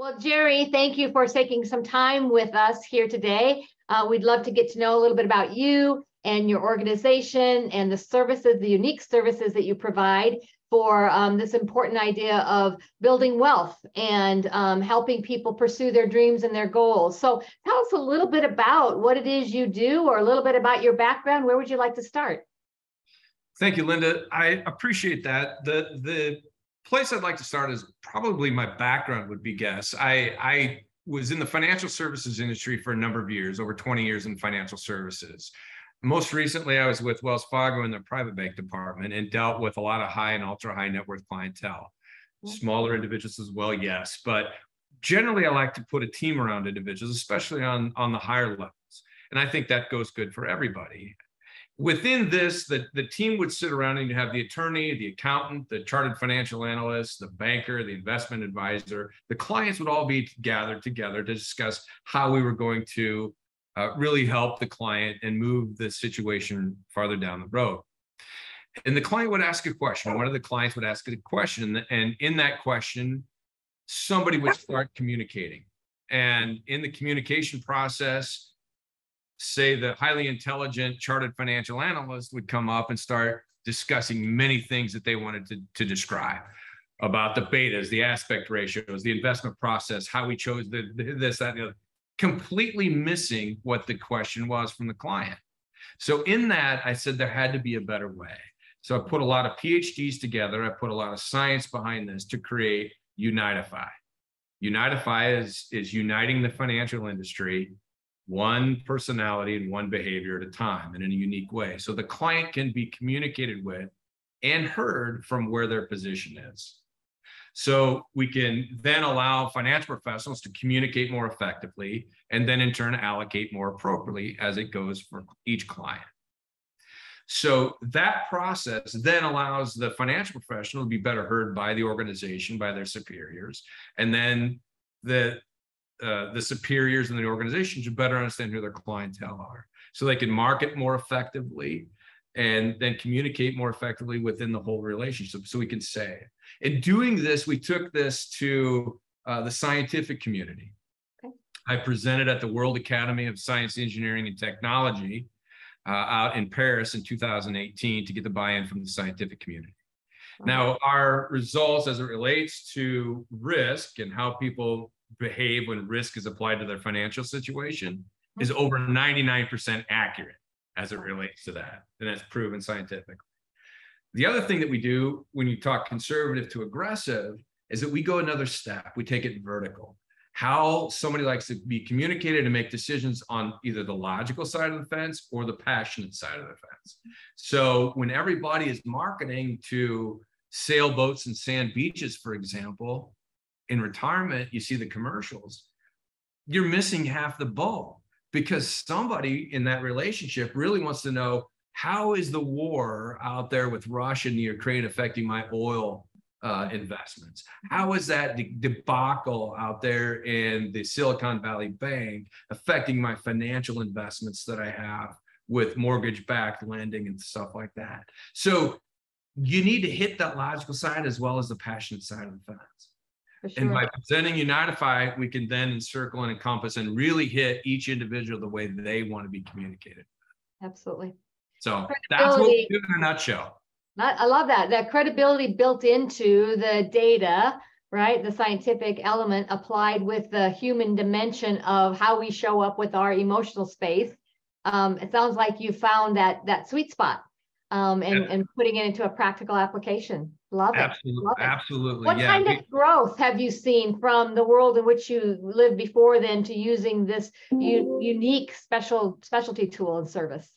Well, Jerry, thank you for taking some time with us here today. Uh, we'd love to get to know a little bit about you and your organization and the services, the unique services that you provide for um, this important idea of building wealth and um, helping people pursue their dreams and their goals. So tell us a little bit about what it is you do or a little bit about your background. Where would you like to start? Thank you, Linda. I appreciate that. The the place I'd like to start is probably my background would be guess. I I was in the financial services industry for a number of years, over 20 years in financial services most recently, I was with Wells Fargo in the private bank department and dealt with a lot of high and ultra high net worth clientele. Smaller individuals as well, yes. But generally, I like to put a team around individuals, especially on, on the higher levels. And I think that goes good for everybody. Within this, the, the team would sit around and you have the attorney, the accountant, the chartered financial analyst, the banker, the investment advisor. The clients would all be gathered together to discuss how we were going to uh, really help the client and move the situation farther down the road. And the client would ask a question. One of the clients would ask a question, and in that question, somebody would start communicating. And in the communication process, say the highly intelligent chartered financial analyst would come up and start discussing many things that they wanted to, to describe about the betas, the aspect ratios, the investment process, how we chose the, the this, that, the other completely missing what the question was from the client. So in that, I said there had to be a better way. So I put a lot of PhDs together. I put a lot of science behind this to create Unitifi. Unitifi is, is uniting the financial industry one personality and one behavior at a time and in a unique way. So the client can be communicated with and heard from where their position is. So we can then allow financial professionals to communicate more effectively and then in turn allocate more appropriately as it goes for each client. So that process then allows the financial professional to be better heard by the organization, by their superiors, and then the uh, the superiors in the organization should better understand who their clientele are, so they can market more effectively and then communicate more effectively within the whole relationship. So we can say, in doing this, we took this to uh, the scientific community. Okay. I presented at the World Academy of Science, Engineering, and Technology uh, out in Paris in 2018 to get the buy in from the scientific community. Now, our results as it relates to risk and how people behave when risk is applied to their financial situation mm-hmm. is over 99% accurate as it relates to that. And that's proven scientifically. The other thing that we do when you talk conservative to aggressive is that we go another step. We take it vertical. How somebody likes to be communicated and make decisions on either the logical side of the fence or the passionate side of the fence. So when everybody is marketing to sailboats and sand beaches, for example, in retirement, you see the commercials, you're missing half the bow because somebody in that relationship really wants to know how is the war out there with Russia and the Ukraine affecting my oil uh, investments? How is that de- debacle out there in the Silicon Valley Bank affecting my financial investments that I have with mortgage backed lending and stuff like that? So you need to hit that logical side as well as the passionate side of the fence. Sure. And by presenting Unitifi, we can then encircle and encompass and really hit each individual the way they want to be communicated. Absolutely. So that's what we do in a nutshell. I love that. That credibility built into the data, right? The scientific element applied with the human dimension of how we show up with our emotional space. Um, it sounds like you found that that sweet spot um, and, and putting it into a practical application. Love it. Absolutely. Love it. Absolutely. What yeah. kind of growth have you seen from the world in which you lived before then to using this unique special specialty tool and service?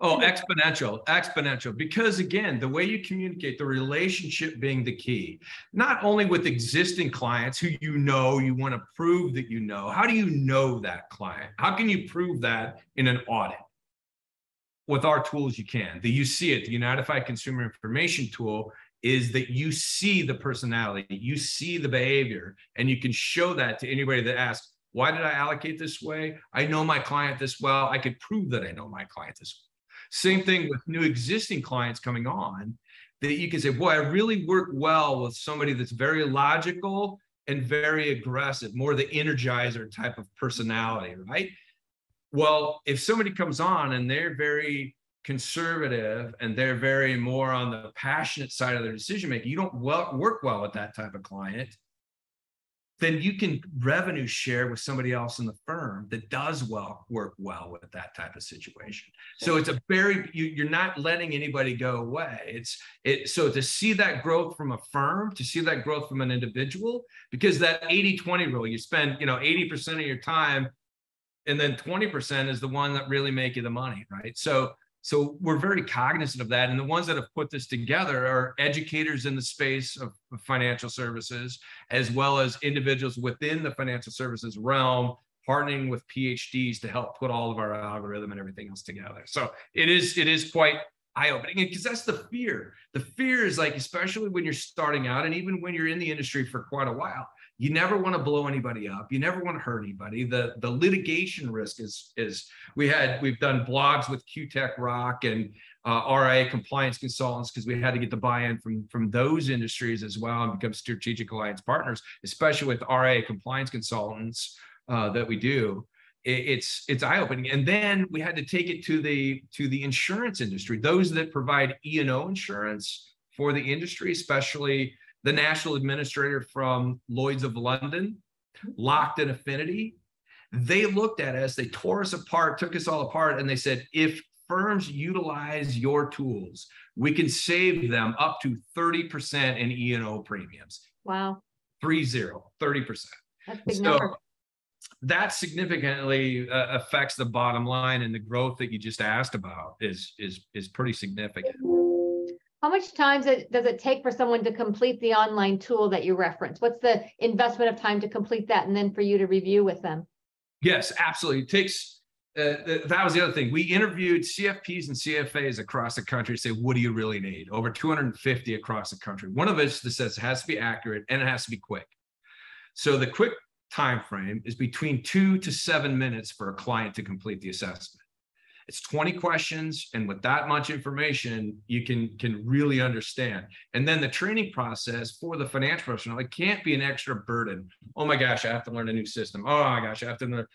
Oh, exponential, exponential. Because again, the way you communicate, the relationship being the key, not only with existing clients who you know, you want to prove that you know. How do you know that client? How can you prove that in an audit? With our tools, you can. The you see it, the Unitifi Consumer Information Tool is that you see the personality, you see the behavior, and you can show that to anybody that asks, why did I allocate this way? I know my client this well. I could prove that I know my client this well. Same thing with new existing clients coming on that you can say, boy, I really work well with somebody that's very logical and very aggressive, more the energizer type of personality, right? Well, if somebody comes on and they're very conservative and they're very more on the passionate side of their decision making, you don't well, work well with that type of client then you can revenue share with somebody else in the firm that does well work well with that type of situation. So it's a very you, you're not letting anybody go away. It's it so to see that growth from a firm to see that growth from an individual because that 80 20 rule you spend you know 80% of your time and then 20% is the one that really make you the money right so so we're very cognizant of that. And the ones that have put this together are educators in the space of financial services, as well as individuals within the financial services realm, partnering with PhDs to help put all of our algorithm and everything else together. So it is it is quite eye-opening. Because that's the fear. The fear is like, especially when you're starting out, and even when you're in the industry for quite a while, you never want to blow anybody up. You never want to hurt anybody. The the litigation risk is is we had we've done blogs with qtech rock and uh, RIA compliance consultants because we had to get the buy-in from from those industries as well and become strategic alliance partners especially with RIA compliance consultants uh, that we do it's it's eye-opening and then we had to take it to the to the insurance industry those that provide e&o insurance for the industry especially the national administrator from Lloyd's of London, locked Lockton Affinity. They looked at us, they tore us apart, took us all apart, and they said, if firms utilize your tools, we can save them up to 30% in E&O premiums. Wow. Three zero, 30%. That's big so number. That significantly uh, affects the bottom line and the growth that you just asked about is is is pretty significant. How much time does it, take for someone to complete the online tool that you reference? What's the investment of time to complete that and then for you to review with them? Yes, absolutely. It takes, uh, that was the other thing. We interviewed CFPs and CFAs across the country to say, what do you really need? Over 250 across the country. One of us that says it has to be accurate and it has to be quick. So the quick time frame is between two to seven minutes for a client to complete the assessment. It's 20 questions, and with that much information, you can can really understand. And then the training process for the financial professional, it can't be an extra burden. Oh my gosh, I have to learn a new system. Oh my gosh, I have to learn.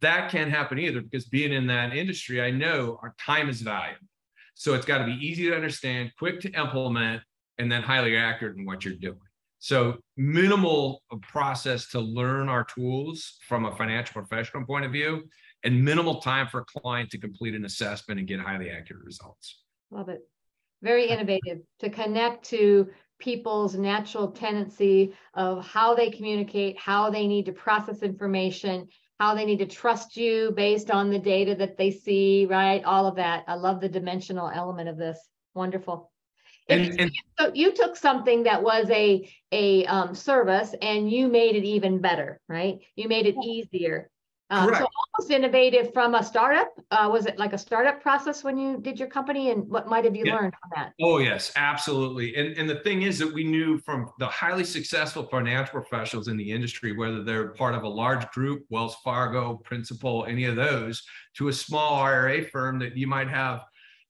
That can't happen either because being in that industry, I know our time is valuable. So it's got to be easy to understand, quick to implement, and then highly accurate in what you're doing. So minimal process to learn our tools from a financial professional point of view and minimal time for a client to complete an assessment and get highly accurate results. Love it. Very innovative to connect to people's natural tendency of how they communicate, how they need to process information, how they need to trust you based on the data that they see, right? All of that. I love the dimensional element of this. Wonderful. And, and, so you took something that was a a um, service and you made it even better, right? You made it easier. Um, so almost innovative from a startup. Uh, was it like a startup process when you did your company, and what might have you yeah. learned on that? Oh yes, absolutely. And and the thing is that we knew from the highly successful financial professionals in the industry, whether they're part of a large group, Wells Fargo, Principal, any of those, to a small IRA firm that you might have,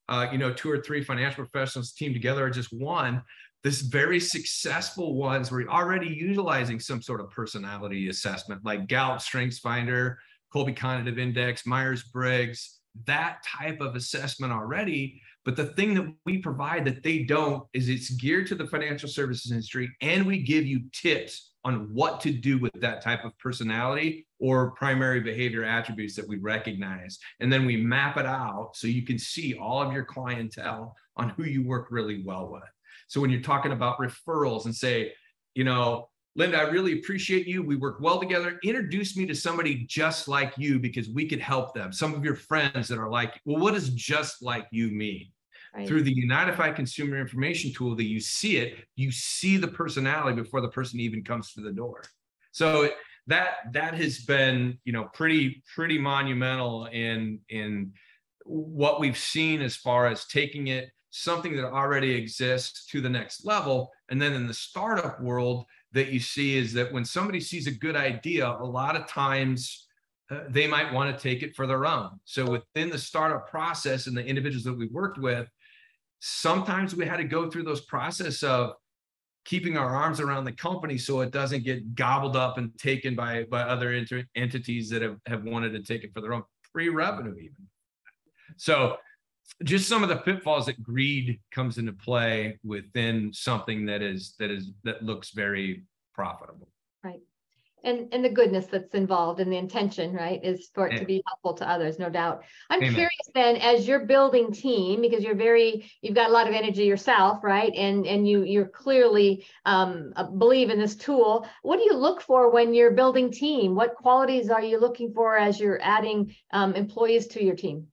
uh, you know, two or three financial professionals team together, or just one this very successful ones were already utilizing some sort of personality assessment like Gallup Strengths Finder, Kolbe Cognitive Index, Myers Briggs, that type of assessment already. But the thing that we provide that they don't is it's geared to the financial services industry, and we give you tips on what to do with that type of personality or primary behavior attributes that we recognize. And then we map it out so you can see all of your clientele on who you work really well with. So when you're talking about referrals and say, you know, Linda, I really appreciate you. We work well together. Introduce me to somebody just like you because we could help them. Some of your friends that are like, well, what does just like you mean? Right. Through the Unitifi Consumer Information tool, that you see it, you see the personality before the person even comes to the door. So that that has been, you know, pretty pretty monumental in in what we've seen as far as taking it something that already exists to the next level. And then in the startup world, that you see is that when somebody sees a good idea, a lot of times uh, they might want to take it for their own. So within the startup process and the individuals that we've worked with, sometimes we had to go through those process of keeping our arms around the company so it doesn't get gobbled up and taken by by other inter- entities that have, have wanted to take it for their own pre-revenue even. So just some of the pitfalls that greed comes into play within something that is that is that looks very profitable. Right and and the goodness that's involved and the intention right is for it Amen. to be helpful to others no doubt i'm Amen. curious then as you're building team because you're very you've got a lot of energy yourself right and and you you're clearly um, uh, believe in this tool what do you look for when you're building team what qualities are you looking for as you're adding um, employees to your team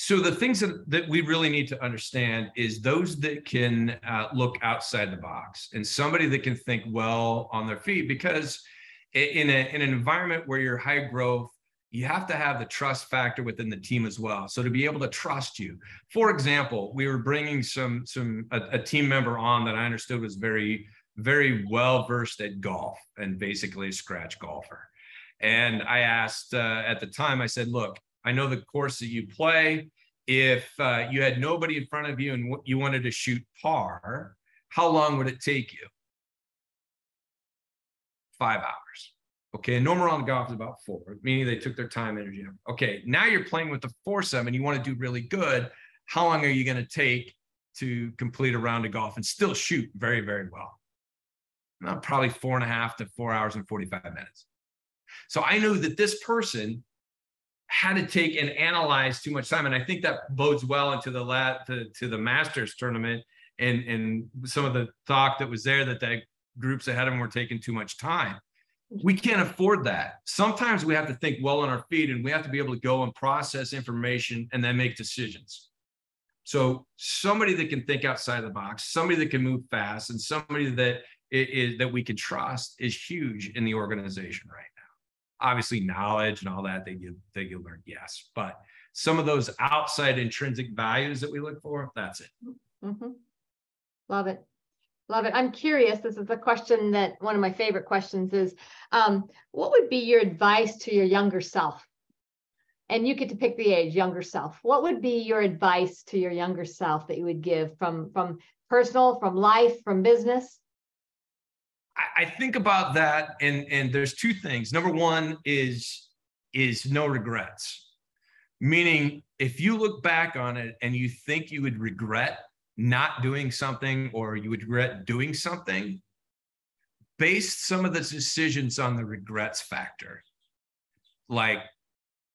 so the things that, that we really need to understand is those that can uh, look outside the box and somebody that can think well on their feet because in, a, in an environment where you're high growth, you have to have the trust factor within the team as well. So to be able to trust you, for example, we were bringing some some a, a team member on that I understood was very very well versed at golf and basically a scratch golfer. And I asked uh, at the time, I said, look, I know the course that you play. If uh, you had nobody in front of you and you wanted to shoot par, how long would it take you? Five hours. Okay, a normal round of golf is about four, meaning they took their time, energy. Okay, now you're playing with the foursome and you want to do really good. How long are you going to take to complete a round of golf and still shoot very, very well? Well, probably four and a half to four hours and 45 minutes. So I knew that this person had to take and analyze too much time. And I think that bodes well into the lat to, to the Masters tournament and, and some of the talk that was there that the groups ahead of them were taking too much time. We can't afford that. Sometimes we have to think well on our feet and we have to be able to go and process information and then make decisions. So somebody that can think outside the box, somebody that can move fast, and somebody that is that we can trust is huge in the organization right now. Obviously, knowledge and all that they get they get learn, yes, but some of those outside intrinsic values that we look for, that's it. Mm-hmm. Love it. Love it. I'm curious. This is a question that one of my favorite questions is um, what would be your advice to your younger self? And you get to pick the age, younger self. What would be your advice to your younger self that you would give from from personal, from life, from business? I, I think about that, and and there's two things. Number one is is no regrets, meaning if you look back on it and you think you would regret not doing something or you would regret doing something based some of the decisions on the regrets factor. Like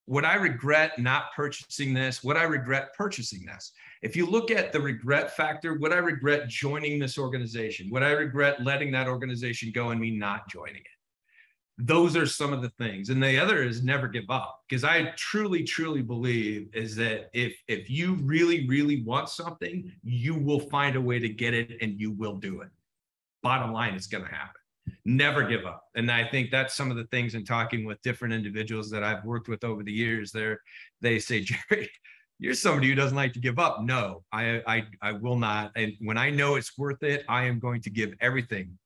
would i regret not purchasing this? Would i regret purchasing this? If you look at the regret factor would i regret joining this organization? Would i regret letting that organization go and me not joining it those are some of the things. And the other is never give up because i truly truly believe is that if if you really really want something you will find a way to get it and you will do it. Bottom line it's going to happen. Never give up. And i think that's some of the things in talking with different individuals that i've worked with over the years there they say jerry you're somebody who doesn't like to give up. No i i i will not. And when i know it's worth it i am going to give everything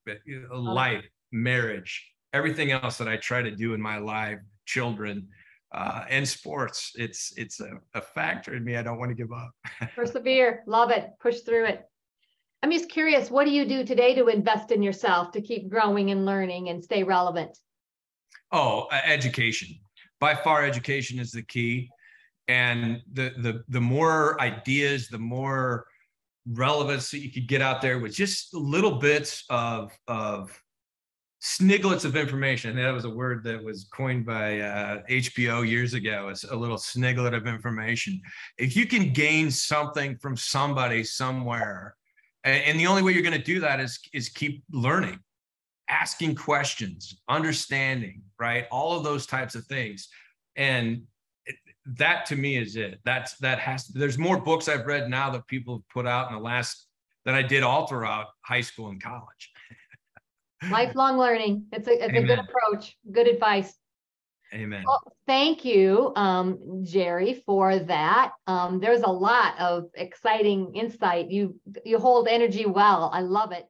life marriage everything else that I try to do in my life, children, uh, and sports. It's it's a, a factor in me. I don't want to give up. Persevere, love it, push through it. I'm just curious, what do you do today to invest in yourself to keep growing and learning and stay relevant? Oh, education. By far, education is the key. And the the the more ideas, the more relevance that you could get out there with just little bits of of sniglets of information. That was a word that was coined by uh, HBO years ago. It's a little sniglet of information. If you can gain something from somebody somewhere, and, and the only way you're going to do that is is keep learning, asking questions, understanding, right? All of those types of things, and that to me is it. That's that has. To, there's more books I've read now that people have put out in the last that I did all throughout high school and college. Lifelong learning. It's a, it's a good approach. Good advice. Amen. Well, thank you, um, Jerry, for that. Um, there's a lot of exciting insight. You you hold energy well. I love it.